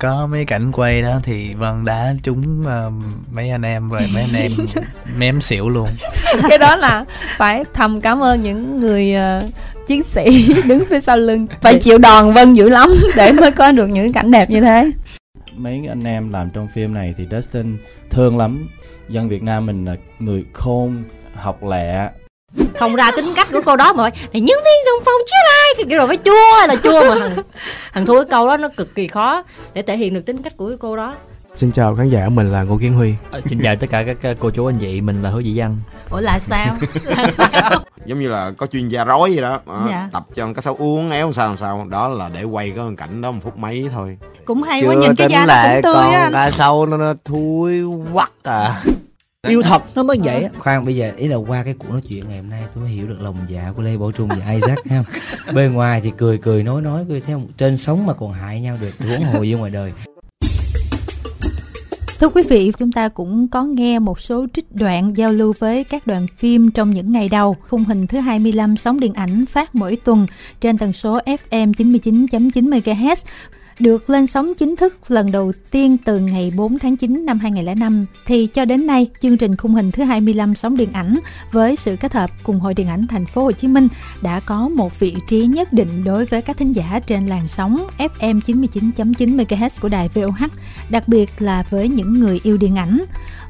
có mấy cảnh quay đó thì vân đá trúng uh, mấy anh em rồi mấy anh em mém xỉu luôn. Cái đó là phải thầm cảm ơn những người uh, chiến sĩ đứng phía sau lưng. Phải chịu đòn vân dữ lắm để mới có được những cảnh đẹp như thế. Mấy anh em làm trong phim này thì Dustin thương lắm. Dân Việt Nam mình là người khôn học lẹ không ra tính cách của cô đó mà này nhân viên dùng phòng chứ ai kiểu rồi phải chua là chua mà. Thằng thằng thua cái câu đó nó cực kỳ khó để thể hiện được tính cách của cái cô đó. Xin chào khán giả, mình là Ngô Kiến Huy. À, Xin chào tất cả các cô chú anh chị, mình là Hứa Dị Văn. Ủa là sao? là sao? Giống như là có chuyên gia rối vậy đó. À, dạ. Tập cho cá sấu uống éo sao làm sao. Đó là để quay cái cảnh đó một phút mấy thôi. Cũng hay quá, nhìn cái da nó cũng tươi còn á. cá sấu nó, nó thui quắc à yêu thật nó mới vậy khoan bây giờ ý là qua cái cuộc nói chuyện ngày hôm nay tôi mới hiểu được lòng dạ của lê bảo trung và isaac ha. Bên ngoài thì cười cười nói nói cười theo trên sống mà còn hại nhau được huống hồ gì ngoài đời. Thưa quý vị, chúng ta cũng có nghe một số trích đoạn giao lưu với các đoàn phim trong những ngày đầu. Khung hình thứ 25 sóng điện ảnh phát mỗi tuần trên tần số FM 99.9 MHz được lên sóng chính thức lần đầu tiên từ ngày 4 tháng 9 năm 2005 thì cho đến nay chương trình khung hình thứ 25 sóng điện ảnh với sự kết hợp cùng Hội điện ảnh thành phố Hồ Chí Minh đã có một vị trí nhất định đối với các thính giả trên làn sóng FM 99.9 MHz của đài VOH, đặc biệt là với những người yêu điện ảnh.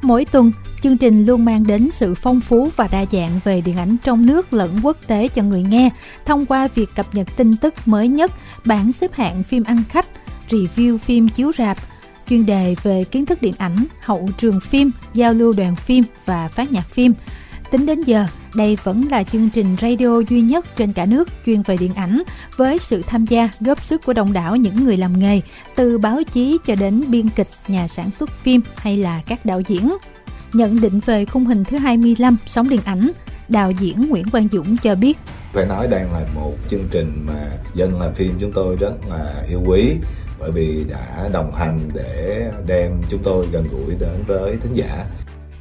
Mỗi tuần, chương trình luôn mang đến sự phong phú và đa dạng về điện ảnh trong nước lẫn quốc tế cho người nghe thông qua việc cập nhật tin tức mới nhất, bảng xếp hạng phim ăn khách, review phim chiếu rạp, chuyên đề về kiến thức điện ảnh, hậu trường phim, giao lưu đoàn phim và phát nhạc phim. Tính đến giờ, đây vẫn là chương trình radio duy nhất trên cả nước chuyên về điện ảnh với sự tham gia góp sức của đông đảo những người làm nghề, từ báo chí cho đến biên kịch, nhà sản xuất phim hay là các đạo diễn. Nhận định về khung hình thứ 25 sóng điện ảnh, đạo diễn Nguyễn Quang Dũng cho biết phải nói đang là một chương trình mà dân làm phim chúng tôi rất là yêu quý bởi vì đã đồng hành để đem chúng tôi gần gũi đến với thính giả.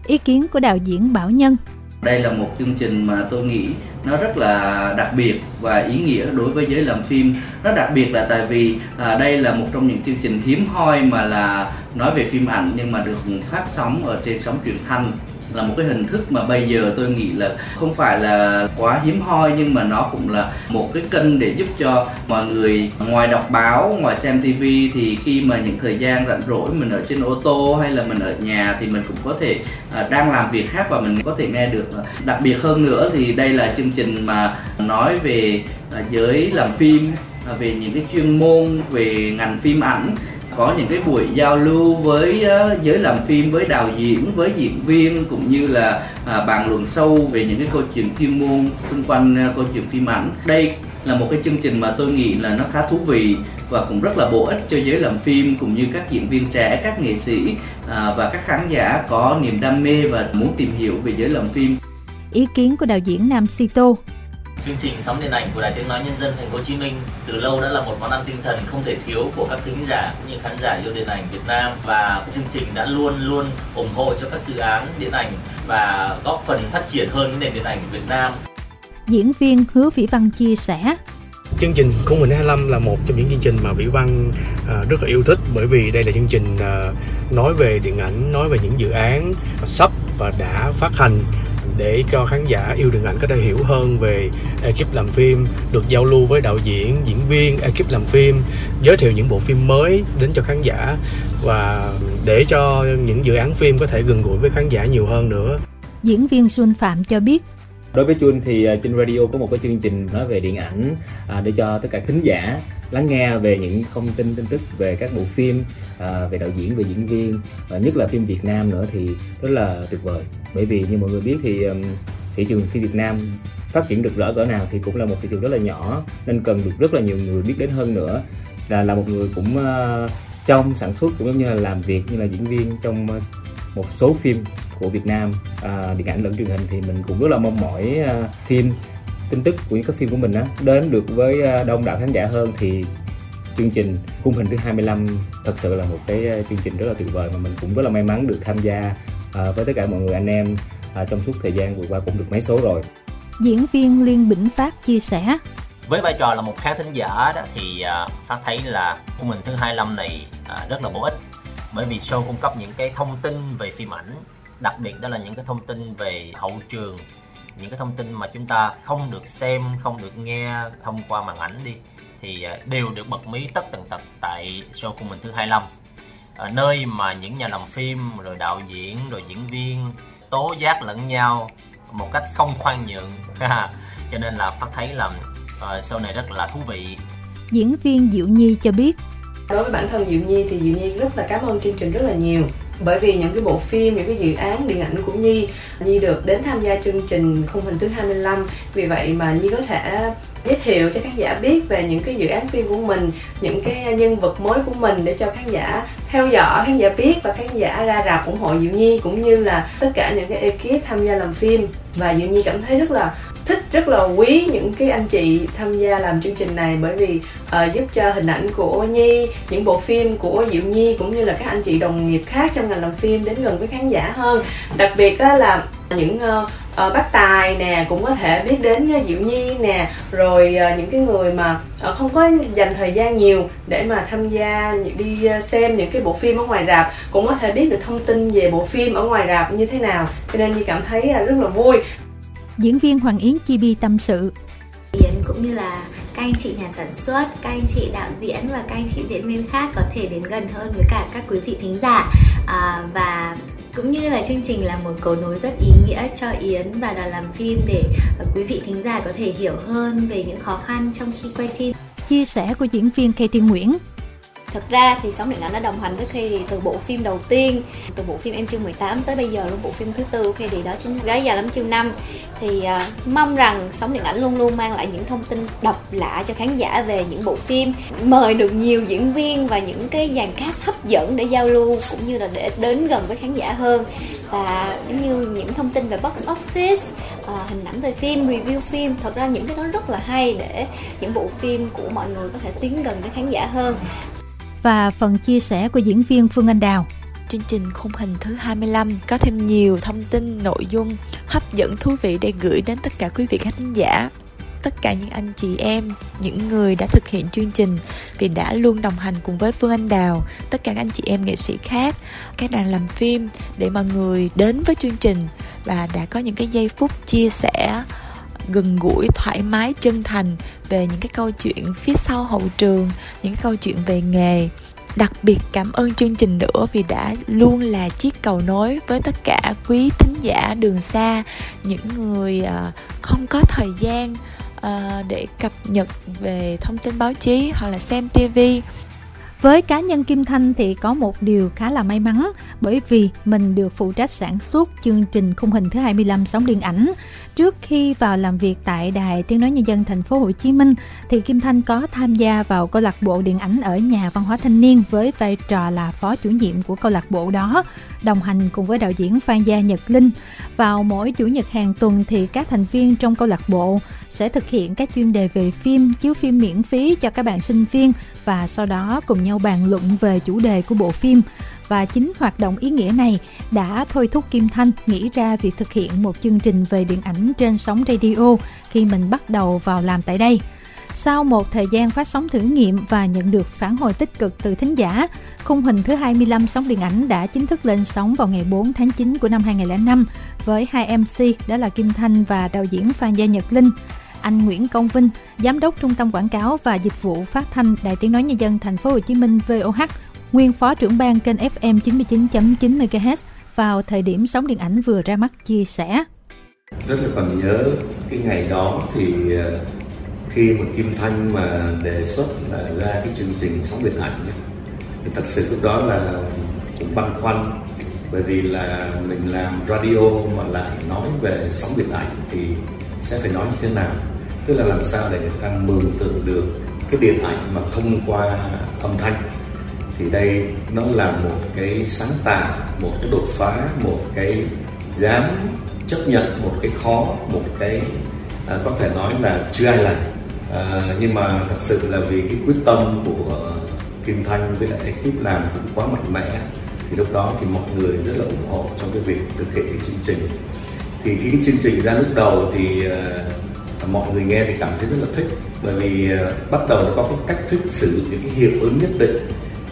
Ý kiến của đạo diễn Bảo Nhân đây là một chương trình mà tôi nghĩ nó rất là đặc biệt và ý nghĩa đối với giới làm phim. Nó đặc biệt là tại vì à, đây là một trong những chương trình hiếm hoi mà là nói về phim ảnh nhưng mà được phát sóng ở trên sóng truyền thanh là một cái hình thức mà bây giờ tôi nghĩ là không phải là quá hiếm hoi, nhưng mà nó cũng là một cái kênh để giúp cho mọi người ngoài đọc báo, ngoài xem tivi thì khi mà những thời gian rảnh rỗi mình ở trên ô tô hay là mình ở nhà thì mình cũng có thể à, đang làm việc khác và mình có thể nghe được. Đặc biệt hơn nữa thì đây là chương trình mà nói về à, giới làm phim à, về những cái chuyên môn về ngành phim ảnh có những cái buổi giao lưu với uh, giới làm phim với đạo diễn với diễn viên cũng như là uh, bàn luận sâu về những cái câu chuyện chuyên môn xung quanh uh, câu chuyện phim ảnh. Đây là một cái chương trình mà tôi nghĩ là nó khá thú vị và cũng rất là bổ ích cho giới làm phim cũng như các diễn viên trẻ các nghệ sĩ à, và các khán giả có niềm đam mê và muốn tìm hiểu về giới làm phim. Ý kiến của đạo diễn Nam Sito. Chương trình sóng điện ảnh của Đài Tiếng nói Nhân dân Thành phố Hồ Chí Minh. Từ lâu đã là một món ăn tinh thần không thể thiếu của các thính giả cũng như khán giả yêu điện ảnh Việt Nam. Và chương trình đã luôn luôn ủng hộ cho các dự án điện ảnh và góp phần phát triển hơn nền điện ảnh Việt Nam. Diễn viên Hứa Vĩ Văn chia sẻ. Chương trình Khung Hình 25 là một trong những chương trình mà Vĩ Văn uh, rất là yêu thích bởi vì đây là chương trình uh, nói về điện ảnh, nói về những dự án sắp và đã phát hành để cho khán giả yêu điện ảnh có thể hiểu hơn về ekip làm phim được giao lưu với đạo diễn diễn viên ekip làm phim giới thiệu những bộ phim mới đến cho khán giả và để cho những dự án phim có thể gần gũi với khán giả nhiều hơn nữa. Diễn viên Xuân Phạm cho biết Đối với Chun thì à, trên radio có một cái chương trình nói về điện ảnh à, để cho tất cả khán giả lắng nghe về những thông tin tin tức về các bộ phim à, về đạo diễn về diễn viên và nhất là phim Việt Nam nữa thì rất là tuyệt vời. Bởi vì như mọi người biết thì um, thị trường phim Việt Nam phát triển được rõ cỡ nào thì cũng là một thị trường rất là nhỏ nên cần được rất là nhiều người biết đến hơn nữa. Là là một người cũng uh, trong sản xuất cũng giống như là làm việc như là diễn viên trong uh, một số phim của Việt Nam. À, điện ảnh lẫn truyền hình thì mình cũng rất là mong mỏi uh, phim tin tức của những các phim của mình á đến được với à, đông đảo khán giả hơn thì chương trình khung hình thứ 25 thật sự là một cái à, chương trình rất là tuyệt vời mà mình cũng rất là may mắn được tham gia à, với tất cả mọi người anh em à, trong suốt thời gian vừa qua cũng được mấy số rồi. Diễn viên Liên Bỉnh Phát chia sẻ với vai trò là một khán thính giả đó thì uh, phát thấy là khung hình thứ 25 này uh, rất là bổ ích bởi vì show cung cấp những cái thông tin về phim ảnh đặc biệt đó là những cái thông tin về hậu trường những cái thông tin mà chúng ta không được xem không được nghe thông qua màn ảnh đi thì uh, đều được bật mí tất tần tật tại show khung hình thứ 25 uh, nơi mà những nhà làm phim rồi đạo diễn rồi diễn viên tố giác lẫn nhau một cách không khoan nhượng. Cho nên là phát thấy là uh, show này rất là thú vị. Diễn viên Diệu Nhi cho biết. Đối với bản thân Diệu Nhi thì Diệu Nhi rất là cảm ơn chương trình rất là nhiều bởi vì những cái bộ phim, những cái dự án điện ảnh của Nhi Nhi được đến tham gia chương trình khung hình thứ 25 vì vậy mà Nhi có thể giới thiệu cho khán giả biết về những cái dự án phim của mình, những cái nhân vật mới của mình để cho khán giả theo dõi, khán giả biết và khán giả ra rạp ủng hộ Diệu Nhi, cũng như là tất cả những cái ekip tham gia làm phim. Và Diệu Nhi cảm thấy rất là thích rất là quý những cái anh chị tham gia làm chương trình này bởi vì uh, giúp cho hình ảnh của Nhi những bộ phim của Diệu Nhi cũng như là các anh chị đồng nghiệp khác trong ngành làm phim đến gần với khán giả hơn. Đặc biệt uh, là những uh, uh, bác tài nè cũng có thể biết đến uh, Diệu Nhi nè rồi uh, những cái người mà uh, không có dành thời gian nhiều để mà tham gia đi uh, xem những cái bộ phim ở ngoài rạp cũng có thể biết được thông tin về bộ phim ở ngoài rạp như thế nào. Cho nên Nhi cảm thấy uh, rất là vui diễn viên Hoàng Yến Chibi tâm sự. Yến cũng như là các anh chị nhà sản xuất, các anh chị đạo diễn và các anh chị diễn viên khác có thể đến gần hơn với cả các quý vị thính giả à, và cũng như là chương trình là một cầu nối rất ý nghĩa cho Yến và đoàn làm phim để quý vị thính giả có thể hiểu hơn về những khó khăn trong khi quay phim. Chia sẻ của diễn viên Katie Nguyễn Thực ra thì Sóng Điện Ảnh đã đồng hành với Khi từ bộ phim đầu tiên Từ bộ phim Em chương 18 tới bây giờ luôn bộ phim thứ tư Khi thì đó chính gái già lắm chương năm. Thì uh, mong rằng Sóng Điện Ảnh luôn luôn mang lại những thông tin độc lạ cho khán giả về những bộ phim Mời được nhiều diễn viên và những cái dàn cast hấp dẫn để giao lưu Cũng như là để đến gần với khán giả hơn. Và giống như những thông tin về box office uh, hình ảnh về phim, review phim Thật ra những cái đó rất là hay để những bộ phim của mọi người có thể tiến gần với khán giả hơn và phần chia sẻ của diễn viên Phương Anh Đào. Chương trình khung hình thứ 25 có thêm nhiều thông tin, nội dung hấp dẫn thú vị để gửi đến tất cả quý vị khán giả tất cả những anh chị em, những người đã thực hiện chương trình vì đã luôn đồng hành cùng với Phương Anh Đào, tất cả các anh chị em nghệ sĩ khác, các đoàn làm phim để mọi người đến với chương trình và đã có những cái giây phút chia sẻ gần gũi, thoải mái, chân thành về những cái câu chuyện phía sau hậu trường, những cái câu chuyện về nghề. Đặc biệt cảm ơn chương trình nữa vì đã luôn là chiếc cầu nối với tất cả quý thính giả đường xa, những người à, không có thời gian à, để cập nhật về thông tin báo chí hoặc là xem tivi với cá nhân Kim Thanh thì có một điều khá là may mắn bởi vì mình được phụ trách sản xuất chương trình khung hình thứ 25 sóng điện ảnh. Trước khi vào làm việc tại Đài Tiếng nói nhân dân thành phố Hồ Chí Minh thì Kim Thanh có tham gia vào câu lạc bộ điện ảnh ở nhà văn hóa thanh niên với vai trò là phó chủ nhiệm của câu lạc bộ đó, đồng hành cùng với đạo diễn Phan Gia Nhật Linh. Vào mỗi chủ nhật hàng tuần thì các thành viên trong câu lạc bộ sẽ thực hiện các chuyên đề về phim, chiếu phim miễn phí cho các bạn sinh viên và sau đó cùng nhau bàn luận về chủ đề của bộ phim và chính hoạt động ý nghĩa này đã thôi thúc Kim Thanh nghĩ ra việc thực hiện một chương trình về điện ảnh trên sóng radio khi mình bắt đầu vào làm tại đây. Sau một thời gian phát sóng thử nghiệm và nhận được phản hồi tích cực từ thính giả, khung hình thứ 25 sóng điện ảnh đã chính thức lên sóng vào ngày 4 tháng 9 của năm 2005 với hai MC đó là Kim Thanh và đạo diễn Phan Gia Nhật Linh anh Nguyễn Công Vinh, giám đốc Trung tâm Quảng cáo và Dịch vụ Phát thanh Đài Tiếng nói nhân dân Thành phố Hồ Chí Minh VOH, nguyên phó trưởng ban kênh FM 99.9 MHz vào thời điểm sóng điện ảnh vừa ra mắt chia sẻ. Rất là còn nhớ cái ngày đó thì ờ, khi mà Kim Thanh mà đề xuất là ra cái chương trình sóng điện ảnh thì thật sự lúc đó là cũng băn khoăn bởi vì là mình làm radio mà lại nói về sóng điện ảnh thì sẽ phải nói như thế nào? Tức là làm sao để người ta mường tượng được cái điện ảnh mà thông qua âm thanh? Thì đây nó là một cái sáng tạo một cái đột phá một cái dám chấp nhận một cái khó một cái à, có thể nói là chưa ai làm à, nhưng mà thật sự là vì cái quyết tâm của Kim Thanh với lại ekip làm cũng quá mạnh mẽ thì lúc đó thì mọi người rất là ủng hộ trong cái việc thực hiện cái chương trình. Thì khi cái chương trình ra lúc đầu thì uh, mọi người nghe thì cảm thấy rất là thích bởi vì ờ, bắt đầu nó có cái cách thức sử dụng những cái hiệu ứng nhất định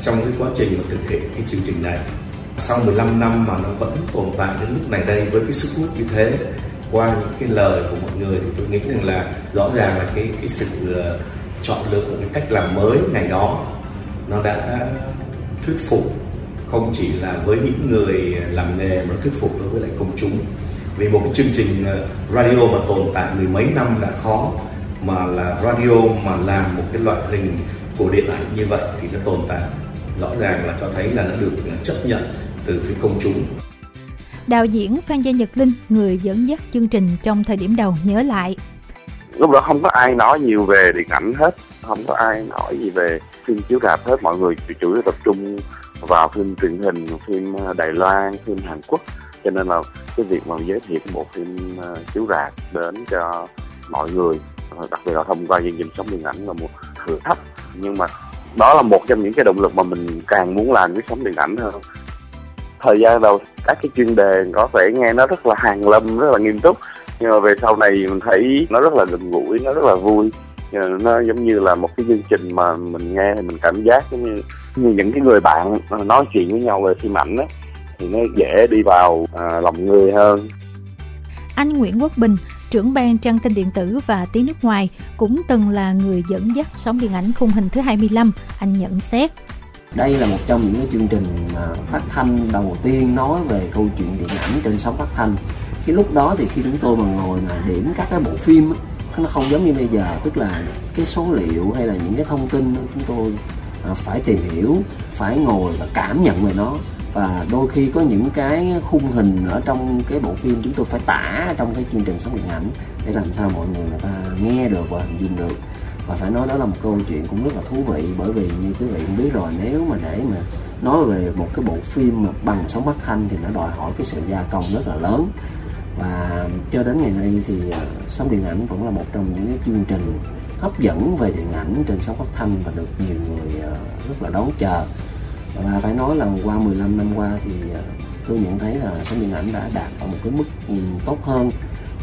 trong cái quá trình mà thực hiện cái chương trình này. Sau 15 năm mà nó vẫn tồn tại đến lúc này đây với cái sức hút như thế qua những cái lời của mọi người thì tôi nghĩ rằng là rõ ràng là cái cái sự ờ, chọn lựa của cái cách làm mới ngày đó nó đã thuyết phục không chỉ là với những người làm nghề mà thuyết phục đối với lại công chúng. Vì một cái chương trình ờ, radio mà tồn tại mười mấy năm đã khó, mà là radio mà làm một cái loại hình của điện ảnh như vậy thì nó tồn tại, rõ ràng là cho thấy là nó được ờ, chấp nhận từ phía công chúng. Đạo diễn Phan Gia Nhật Linh, người dẫn dắt chương trình trong thời điểm đầu nhớ lại. Lúc đó không có ai nói nhiều về điện ảnh hết, không có ai nói gì về phim chiếu rạp hết, mọi người chủ yếu tập trung vào phim truyền hình, phim ờ, Đài Loan, phim Hàn Quốc. Cho nên là cái việc mà giới thiệu bộ phim ờ, chiếu rạp đến cho mọi người, ờ, đặc biệt là thông qua chương trình sống điện ảnh là một thử thách. Nhưng mà đó là một trong những cái động lực mà mình càng muốn làm với sống điện ảnh hơn thời gian đầu các cái chuyên đề có vẻ nghe nó rất là hàng lâm rất là nghiêm túc. Nhưng mà về sau này mình thấy nó rất là gần gũi nó rất là vui. Ờ, nó giống như là một cái chương trình mà mình nghe thì mình cảm giác giống như, như những cái người bạn nói chuyện với nhau về phim ảnh đó thì nó dễ đi vào à, lòng người hơn. Anh Nguyễn Quốc Bình trưởng ban trang tin điện tử và tiếng nước ngoài cũng từng là người dẫn dắt sóng điện ảnh khung hình thứ 25 anh nhận xét đây là một trong những cái chương trình phát thanh đầu tiên nói về câu chuyện điện ảnh trên sóng phát thanh. Cái lúc đó thì khi chúng tôi mà ngồi mà điểm các cái bộ phim nó không giống như bây giờ, tức là cái số liệu hay là những cái thông tin chúng tôi à, phải tìm hiểu, phải ngồi và cảm nhận về nó. Và đôi khi có những cái khung hình ở trong cái bộ phim chúng tôi phải tả trong cái chương trình sóng điện ảnh để làm sao mọi người người ta nghe được và hình dung được và phải nói đó là một câu chuyện cũng rất là thú vị, bởi vì như quý vị cũng biết rồi, nếu mà để mà nói về một cái bộ phim mà bằng sóng phát thanh thì nó đòi hỏi cái sự gia công rất là lớn. Và cho đến ngày nay thì ờ, sóng điện ảnh vẫn là một trong những cái chương trình hấp dẫn về điện ảnh trên sóng phát thanh và được nhiều người ờ, rất là đón chờ. Và phải nói là qua 15 năm qua thì ờ, tôi nhận thấy là sóng điện ảnh đã đạt ở một cái mức tốt hơn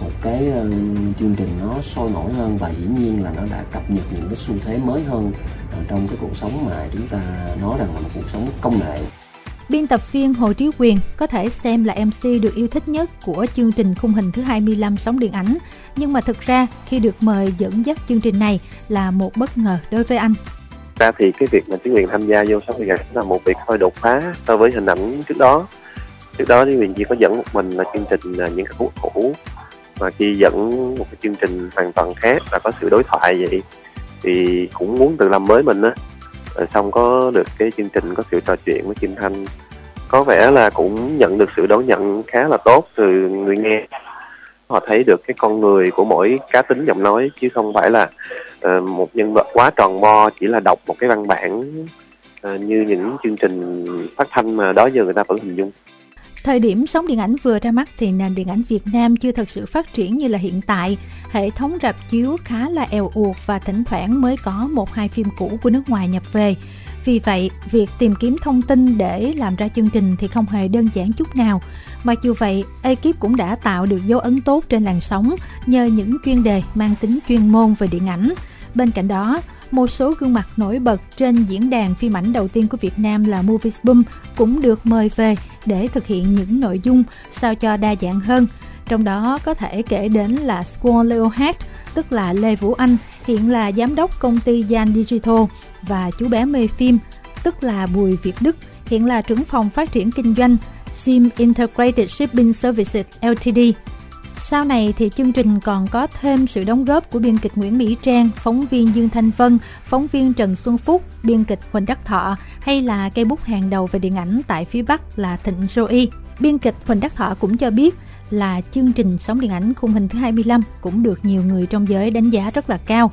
một cái uh, chương trình nó sôi nổi hơn và dĩ nhiên là nó đã cập nhật những cái xu thế mới hơn uh, trong cái cuộc sống mà chúng ta nói rằng là một cuộc sống công nghệ Biên tập viên Hồ Trí Quyền có thể xem là MC được yêu thích nhất của chương trình khung hình thứ 25 sóng điện ảnh, nhưng mà thực ra khi được mời dẫn dắt chương trình này là một bất ngờ đối với anh. Ra thì cái việc mà Trí Quyền tham gia vô sóng điện ảnh là một việc hơi đột phá so với hình ảnh trước đó. Trước đó Trí Quyền chỉ có dẫn một mình là chương trình là những ca khúc cũ mà khi dẫn một cái chương trình hoàn toàn khác là có sự đối thoại vậy thì cũng muốn tự làm mới mình á. Rồi xong có được cái chương trình có sự trò chuyện với Kim Thanh. Có vẻ là cũng nhận được sự đón nhận khá là tốt từ người nghe. Họ thấy được cái con người của mỗi cá tính giọng nói chứ không phải là uh, một nhân vật quá tròn vo chỉ là đọc một cái văn bản uh, như những chương trình phát thanh mà đó giờ người ta vẫn hình dung. Thời điểm sóng điện ảnh vừa ra mắt thì nền điện ảnh Việt Nam chưa thật sự phát triển như là hiện tại. Hệ thống rạp chiếu khá là eo uột và thỉnh thoảng mới có một hai phim cũ của nước ngoài nhập về. Vì vậy, việc tìm kiếm thông tin để làm ra chương trình thì không hề đơn giản chút nào. Mặc dù vậy, ekip cũng đã tạo được dấu ấn tốt trên làn sóng nhờ những chuyên đề mang tính chuyên môn về điện ảnh. Bên cạnh đó, một số gương mặt nổi bật trên diễn đàn phim ảnh đầu tiên của Việt Nam là Movies Boom cũng được mời về để thực hiện những nội dung sao cho đa dạng hơn. Trong đó có thể kể đến là Squall Leo tức là Lê Vũ Anh, hiện là giám đốc công ty Yan Digital và chú bé mê phim, tức là Bùi Việt Đức, hiện là trưởng phòng phát triển kinh doanh Sim Integrated Shipping Services Ltd sau này thì chương trình còn có thêm sự đóng góp của biên kịch Nguyễn Mỹ Trang, phóng viên Dương Thanh Vân, phóng viên Trần Xuân Phúc, biên kịch Huỳnh Đắc Thọ hay là cây bút hàng đầu về điện ảnh tại phía Bắc là Thịnh Joey. Biên kịch Huỳnh Đắc Thọ cũng cho biết là chương trình sóng điện ảnh khung hình thứ 25 cũng được nhiều người trong giới đánh giá rất là cao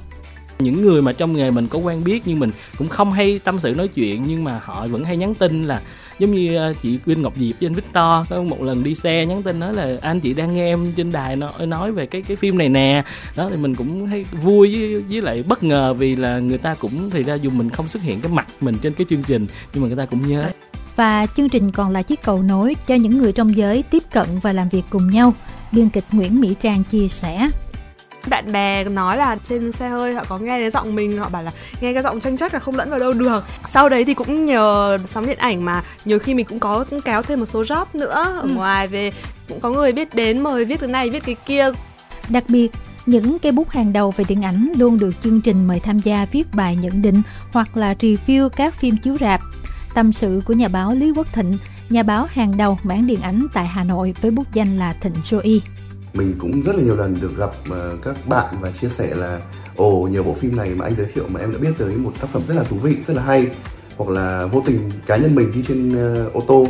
những người mà trong nghề mình có quen biết nhưng mình cũng không hay tâm sự nói chuyện nhưng mà họ vẫn hay nhắn tin là giống như à, chị Vinh Ngọc Diệp với anh Victor có một lần đi xe nhắn tin nói là anh chị đang nghe em trên đài nói nói về cái cái phim này nè. Đó thì mình cũng thấy vui với, với lại bất ngờ vì là người ta cũng thì ra dù mình không xuất hiện cái mặt mình trên cái chương trình nhưng mà người ta cũng nhớ. Và chương trình còn là chiếc cầu nối cho những người trong giới tiếp cận và làm việc cùng nhau. Biên kịch Nguyễn Mỹ Trang chia sẻ bạn bè nói là trên xe hơi họ có nghe cái giọng mình họ bảo là nghe cái giọng tranh chất là không lẫn vào đâu được sau đấy thì cũng nhờ sóng điện ảnh mà nhiều khi mình cũng có cũng kéo thêm một số job nữa ở ừ. ngoài về cũng có người biết đến mời viết cái này viết cái kia đặc biệt những cây bút hàng đầu về điện ảnh luôn được chương trình mời tham gia viết bài nhận định hoặc là review các phim chiếu rạp. Tâm sự của nhà báo Lý Quốc Thịnh, nhà báo hàng đầu mảng điện ảnh tại Hà Nội với bút danh là Thịnh Joy. Mình cũng rất là nhiều lần được gặp ờ, các bạn và chia sẻ là ồ nhờ bộ phim này mà anh giới thiệu mà em đã biết tới một tác phẩm rất là thú vị, rất là hay. Hoặc là vô tình cá nhân mình đi trên uh, ô tô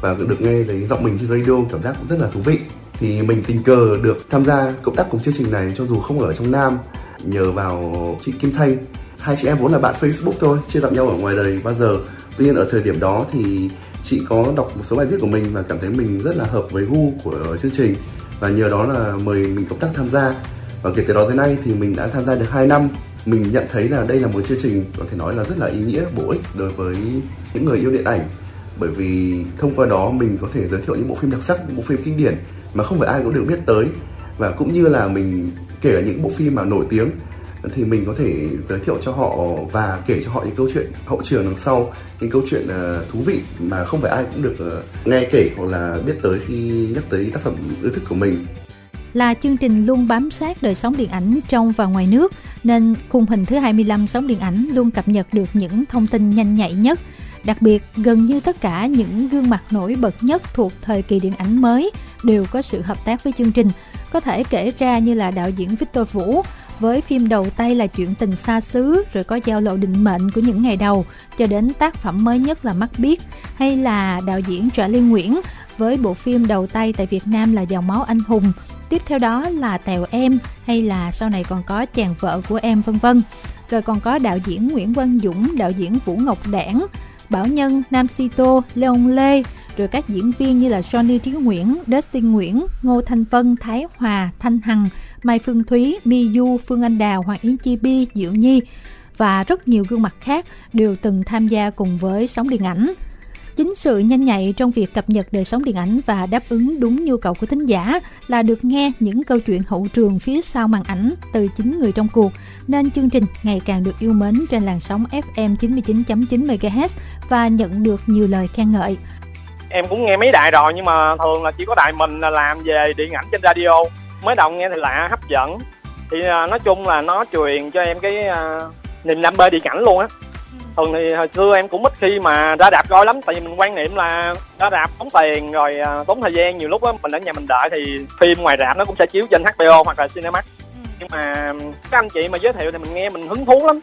và được nghe thấy giọng mình trên radio cảm giác cũng rất là thú vị. Thì mình tình cờ được tham gia cộng tác cùng chương trình này cho dù không ở trong Nam nhờ vào chị Kim Thanh. Hai chị em vốn là bạn Facebook thôi chưa gặp nhau ở ngoài đời bao giờ. Tuy nhiên ở thời điểm đó thì chị có đọc một số bài viết của mình và cảm thấy mình rất là hợp với gu của chương trình. Và nhờ đó là mời mình cộng tác tham gia. Và kể từ đó tới nay thì mình đã tham gia được 2 năm. Mình nhận thấy là đây là một chương trình có thể nói là rất là ý nghĩa, bổ ích đối với những người yêu điện ảnh. Bởi vì thông qua đó mình có thể giới thiệu những bộ phim đặc sắc, những bộ phim kinh điển mà không phải ai cũng được biết tới. Và cũng như là mình kể cả những bộ phim mà nổi tiếng thì mình có thể giới thiệu cho họ và kể cho họ những câu chuyện hậu trường đằng sau, những câu chuyện ờ, thú vị mà không phải ai cũng được ờ, nghe kể hoặc là biết tới khi nhắc tới tác phẩm ưa thích của mình. Là chương trình luôn bám sát đời sống điện ảnh trong và ngoài nước, nên khung hình thứ 25 sóng điện ảnh luôn cập nhật được những thông tin nhanh nhạy nhất. Đặc biệt, gần như tất cả những gương mặt nổi bật nhất thuộc thời kỳ điện ảnh mới đều có sự hợp tác với chương trình. Có thể kể ra như là đạo diễn Victor Vũ với phim đầu tay là chuyện tình xa xứ rồi có giao lộ định mệnh của những ngày đầu cho đến tác phẩm mới nhất là mắt biết hay là đạo diễn Trợ Liên Nguyễn với bộ phim đầu tay tại Việt Nam là dòng máu anh hùng tiếp theo đó là tèo em hay là sau này còn có chàng vợ của em vân vân rồi còn có đạo diễn Nguyễn Quang Dũng đạo diễn Vũ Ngọc Đảng Bảo Nhân, Nam Sito, Leon Lê, rồi các diễn viên như là Johnny Trí Nguyễn, Dustin Nguyễn, Ngô Thanh Vân, Thái Hòa, Thanh Hằng, Mai Phương Thúy, Mi Du, Phương Anh Đào, Hoàng Yến Chi Bi, Diệu Nhi và rất nhiều gương mặt khác đều từng tham gia cùng với sóng điện ảnh. Chính sự nhanh nhạy trong việc cập nhật đời sống điện ảnh và đáp ứng đúng nhu cầu của thính giả là được nghe những câu chuyện hậu trường phía sau màn ảnh từ chính người trong cuộc, nên chương trình ngày càng được yêu mến trên làn sóng FM 99.9 MHz và nhận được nhiều lời khen ngợi. Em cũng nghe mấy đài rồi nhưng mà thường là chỉ có đài mình là làm về điện ảnh trên radio. Mới đầu nghe thì lạ hấp dẫn. Thì à, nói chung là nó truyền cho em cái uh, đam mê điện ảnh luôn á thường thì hồi xưa em cũng ít khi mà ra đạp coi lắm tại vì mình quan niệm là ra đạp tốn tiền rồi uh, tốn thời gian nhiều lúc á mình ở nhà mình đợi thì phim ngoài rạp nó cũng sẽ chiếu trên HBO hoặc là Cinemax. Ừ. nhưng mà các anh chị mà giới thiệu thì mình nghe mình hứng thú lắm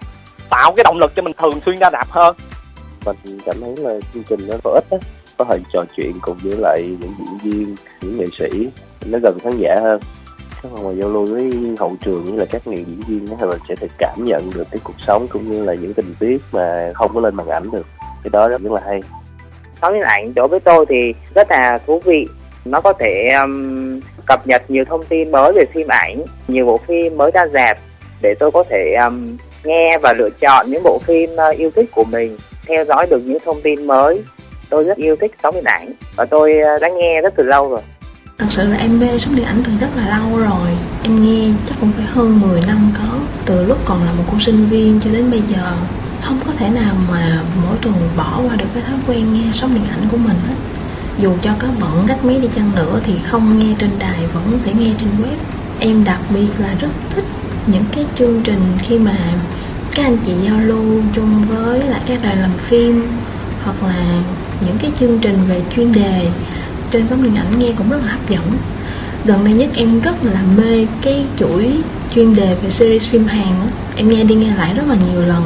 tạo cái động lực cho mình thường xuyên ra đạp hơn. Mình cảm thấy là chương trình nó có ích á có thể trò chuyện cùng với lại những diễn viên những nghệ sĩ nó gần khán giả hơn các mà giao lưu với hậu trường như là các nghệ diễn viên thì mình sẽ được cảm nhận được cái cuộc sống cũng như là những tình tiết mà không có lên màn ảnh được. Cái đó rất là hay. Sóng điện ảnh đối với tôi thì rất là thú vị. Nó có thể um, cập nhật nhiều thông tin mới về phim ảnh nhiều bộ phim mới ra dạp để tôi có thể um, nghe và lựa chọn những bộ phim uh, yêu thích của mình theo dõi được những thông tin mới. Tôi rất yêu thích sóng điện ảnh và tôi uh, đã nghe rất từ lâu rồi. Thật sự là em mê sóng điện ảnh từ rất là lâu rồi. Em nghe chắc cũng phải hơn 10 năm có. Từ lúc còn là một cô sinh viên cho đến bây giờ, Không có thể nào mà mỗi tuần bỏ qua được cái thói quen nghe sóng điện ảnh của mình á. Dù cho có bận cách mấy đi chăng nữa thì không nghe trên đài vẫn sẽ nghe trên web. Em đặc biệt là rất thích những cái chương trình khi mà các anh chị giao lưu chung với lại các đài làm phim, hoặc là những cái chương trình về chuyên đề trên sóng điện ảnh nghe cũng rất là hấp dẫn gần đây nhất em rất là mê cái chuỗi chuyên đề về series phim Hàn đó. em nghe đi nghe lại rất là nhiều lần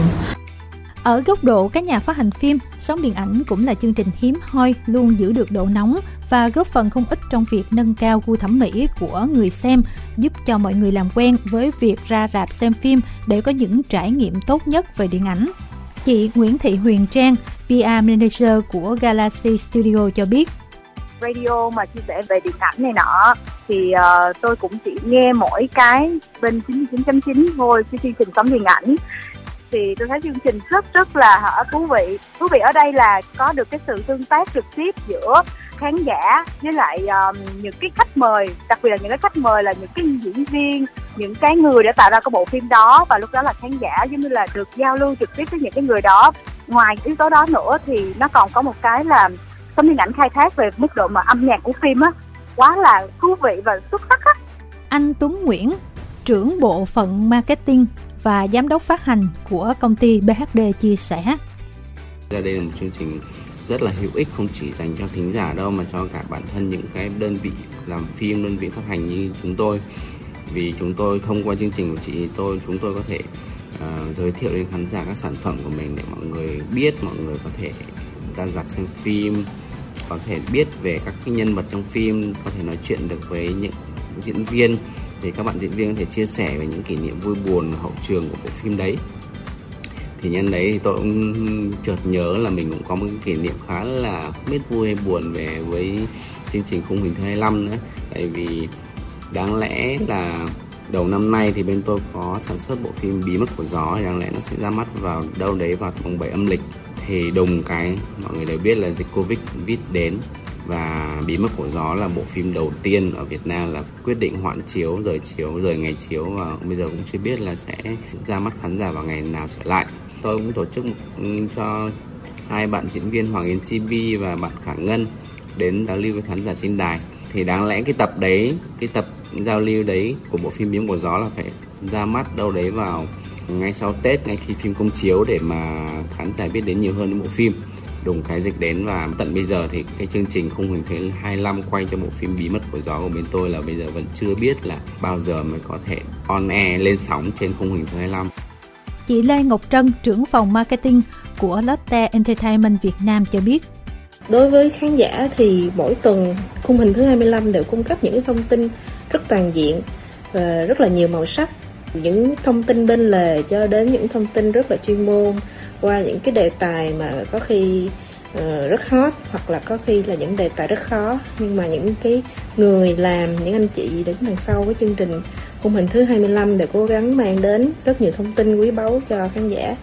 ở góc độ các nhà phát hành phim, sóng điện ảnh cũng là chương trình hiếm hoi luôn giữ được độ nóng và góp phần không ít trong việc nâng cao gu thẩm mỹ của người xem, giúp cho mọi người làm quen với việc ra rạp xem phim để có những trải nghiệm tốt nhất về điện ảnh. Chị Nguyễn Thị Huyền Trang, PR Manager của Galaxy Studio cho biết, radio mà chia sẻ về điện ảnh này nọ thì uh, tôi cũng chỉ nghe mỗi cái bên 99.9 thôi cái chương trình sống điện ảnh. Thì tôi thấy chương trình rất rất là hả thú vị. Thú vị ở đây là có được cái sự tương tác trực tiếp giữa khán giả với lại um, những cái khách mời đặc biệt là những cái khách mời là những cái diễn viên những cái người đã tạo ra cái bộ phim đó và lúc đó là khán giả giống như là được giao lưu trực tiếp với những cái người đó. Ngoài yếu tố đó nữa thì nó còn có một cái là tấm điện ảnh khai thác về mức độ mà âm nhạc của phim á quá là thú vị và xuất sắc á. Anh Tuấn Nguyễn trưởng bộ phận marketing và giám đốc phát hành của công ty BHD chia sẻ. Đây là một chương trình rất là hữu ích không chỉ dành cho thính giả đâu mà cho cả bản thân những cái đơn vị làm phim đơn vị phát hành như chúng tôi. Vì chúng tôi thông qua chương trình của chị tôi chúng tôi có thể uh, giới thiệu đến khán giả các sản phẩm của mình để mọi người biết mọi người có thể ta rạc xem phim, có thể biết về các cái nhân vật trong phim, có thể nói chuyện được với những diễn viên. Thì các bạn diễn viên có thể chia sẻ về những kỷ niệm vui buồn, hậu trường của bộ phim đấy. Thì nhân đấy thì tôi cũng chợt nhớ là mình cũng có một cái kỷ niệm khá là không biết vui hay buồn về với chương trình khung hình thứ 25 nữa. Tại vì đáng lẽ là đầu năm nay thì bên tôi có sản xuất bộ phim bí mật của gió, thì đáng lẽ nó sẽ ra mắt vào đâu đấy vào tháng 7 âm lịch thì đùng cái, mọi người đều biết là dịch covid vít đến và bí mật của gió là bộ phim đầu tiên ở Việt Nam là quyết định hoãn chiếu, rời chiếu, rời ngày chiếu và bây giờ cũng chưa biết là sẽ ra mắt khán giả vào ngày nào trở lại. Tôi cũng tổ chức cho hai bạn diễn viên Hoàng Yến Chibi và bạn Khả Ngân đến giao lưu với khán giả trên đài thì đáng lẽ cái tập đấy cái tập giao lưu đấy của bộ phim miếng của gió là phải ra mắt đâu đấy vào ngay sau Tết ngay khi phim công chiếu để mà khán giả biết đến nhiều hơn đến bộ phim đùng cái dịch đến và tận bây giờ thì cái chương trình khung hình thế 25 quay cho bộ phim bí mật của gió của bên tôi là bây giờ vẫn chưa biết là bao giờ mới có thể on air lên sóng trên khung hình thứ 25 chị Lê Ngọc Trân, trưởng phòng marketing của Lotte Entertainment Việt Nam cho biết. Đối với khán giả thì mỗi tuần khung hình thứ 25 đều cung cấp những thông tin rất toàn diện và rất là nhiều màu sắc. Những thông tin bên lề cho đến những thông tin rất là chuyên môn qua những cái đề tài mà có khi uh, rất hot hoặc là có khi là những đề tài rất khó nhưng mà những cái người làm những anh chị đứng đằng sau của chương trình khung hình thứ 25 để cố gắng mang đến rất nhiều thông tin quý báu cho khán giả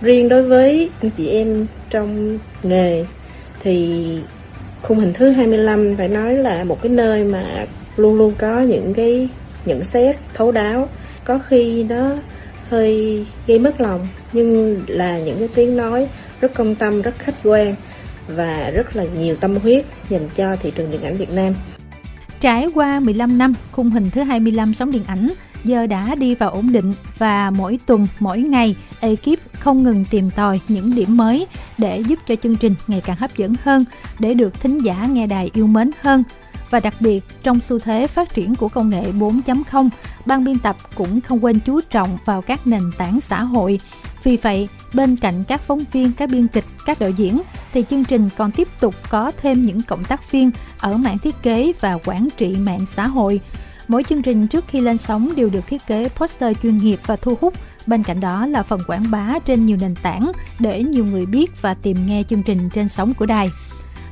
riêng đối với anh chị em trong nghề thì khung hình thứ 25 phải nói là một cái nơi mà luôn luôn có những cái nhận xét thấu đáo có khi nó hơi gây mất lòng nhưng là những cái tiếng nói rất công tâm rất khách quan và rất là nhiều tâm huyết dành cho thị trường điện ảnh Việt Nam. Trải qua 15 năm, khung hình thứ 25 sóng điện ảnh giờ đã đi vào ổn định và mỗi tuần, mỗi ngày, ekip không ngừng tìm tòi những điểm mới để giúp cho chương trình ngày càng hấp dẫn hơn, để được thính giả nghe đài yêu mến hơn. Và đặc biệt, trong xu thế phát triển của công nghệ 4.0, ban biên tập cũng không quên chú trọng vào các nền tảng xã hội. Vì vậy, bên cạnh các phóng viên, các biên kịch, các đạo diễn, thì chương trình còn tiếp tục có thêm những cộng tác viên ở mảng thiết kế và quản trị mạng xã hội. Mỗi chương trình trước khi lên sóng đều được thiết kế poster chuyên nghiệp và thu hút. Bên cạnh đó là phần quảng bá trên nhiều nền tảng để nhiều người biết và tìm nghe chương trình trên sóng của đài.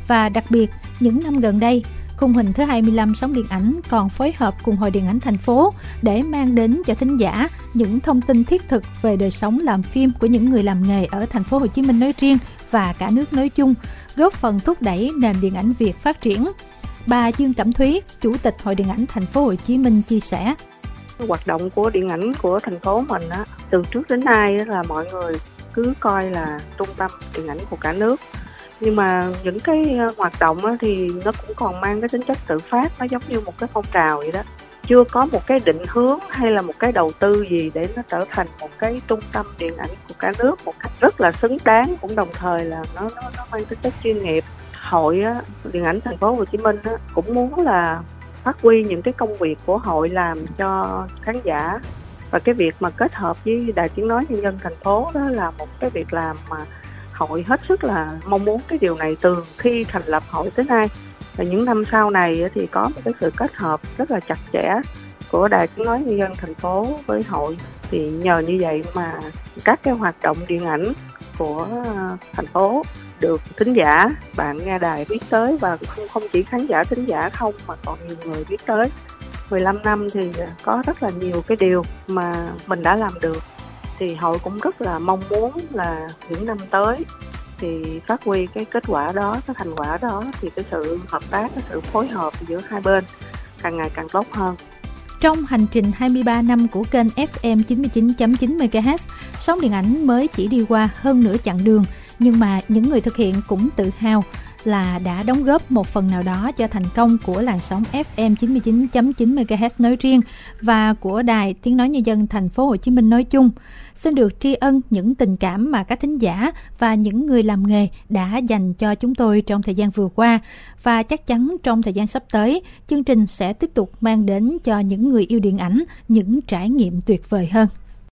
Và đặc biệt, những năm gần đây, Khung hình thứ 25 sóng điện ảnh còn phối hợp cùng Hội Điện ảnh thành phố để mang đến cho thính giả những thông tin thiết thực về đời sống làm phim của những người làm nghề ở thành phố Hồ Chí Minh nói riêng và cả nước nói chung, góp phần thúc đẩy nền điện ảnh Việt phát triển. Bà Dương Cẩm Thúy, Chủ tịch Hội Điện ảnh thành phố Hồ Chí Minh chia sẻ: Hoạt động của điện ảnh của thành phố mình á, từ trước đến nay là mọi người cứ coi là trung tâm điện ảnh của cả nước. Nhưng mà những cái ờ, hoạt động á, thì nó cũng còn mang cái tính chất tự phát nó giống như một cái phong trào vậy đó. Chưa có một cái định hướng hay là một cái đầu tư gì để nó trở thành một cái trung tâm điện ảnh của cả nước một cách rất là xứng đáng cũng đồng thời là nó nó, nó mang tính chất chuyên nghiệp hội á, điện ảnh thành phố Hồ Chí Minh á, cũng muốn là phát huy những cái công việc của hội làm cho khán giả. Và cái việc mà kết hợp với đài tiếng nói nhân dân thành phố đó là một cái việc làm mà hội hết sức là mong muốn cái điều này từ khi thành lập hội tới nay. Và những năm sau này thì có một cái sự kết hợp rất là chặt chẽ của đài tiếng nói nhân dân thành phố với hội. Thì nhờ như vậy mà các cái hoạt động điện ảnh của thành phố được thính giả bạn nghe đài biết tới và không không chỉ khán giả thính giả không mà còn nhiều người biết tới. 15 năm thì có rất là nhiều cái điều mà mình đã làm được. Thì hội cũng rất là mong muốn là những năm tới thì phát huy cái kết quả đó cái thành quả đó thì cái sự hợp tác cái sự phối hợp giữa hai bên càng ngày càng tốt hơn. Trong hành trình 23 năm của kênh FM 99.9 MHz, sóng điện ảnh mới chỉ đi qua hơn nửa chặng đường, nhưng mà những người thực hiện cũng tự hào là đã đóng góp một phần nào đó cho thành công của làn sóng FM 99.9 MHz nói riêng và của đài Tiếng nói nhân dân thành phố Hồ Chí Minh nói chung. Xin được tri ân những tình cảm mà các thính giả và những người làm nghề đã dành cho chúng tôi trong thời gian vừa qua và chắc chắn trong thời gian sắp tới, chương trình sẽ tiếp tục mang đến cho những người yêu điện ảnh những trải nghiệm tuyệt vời hơn.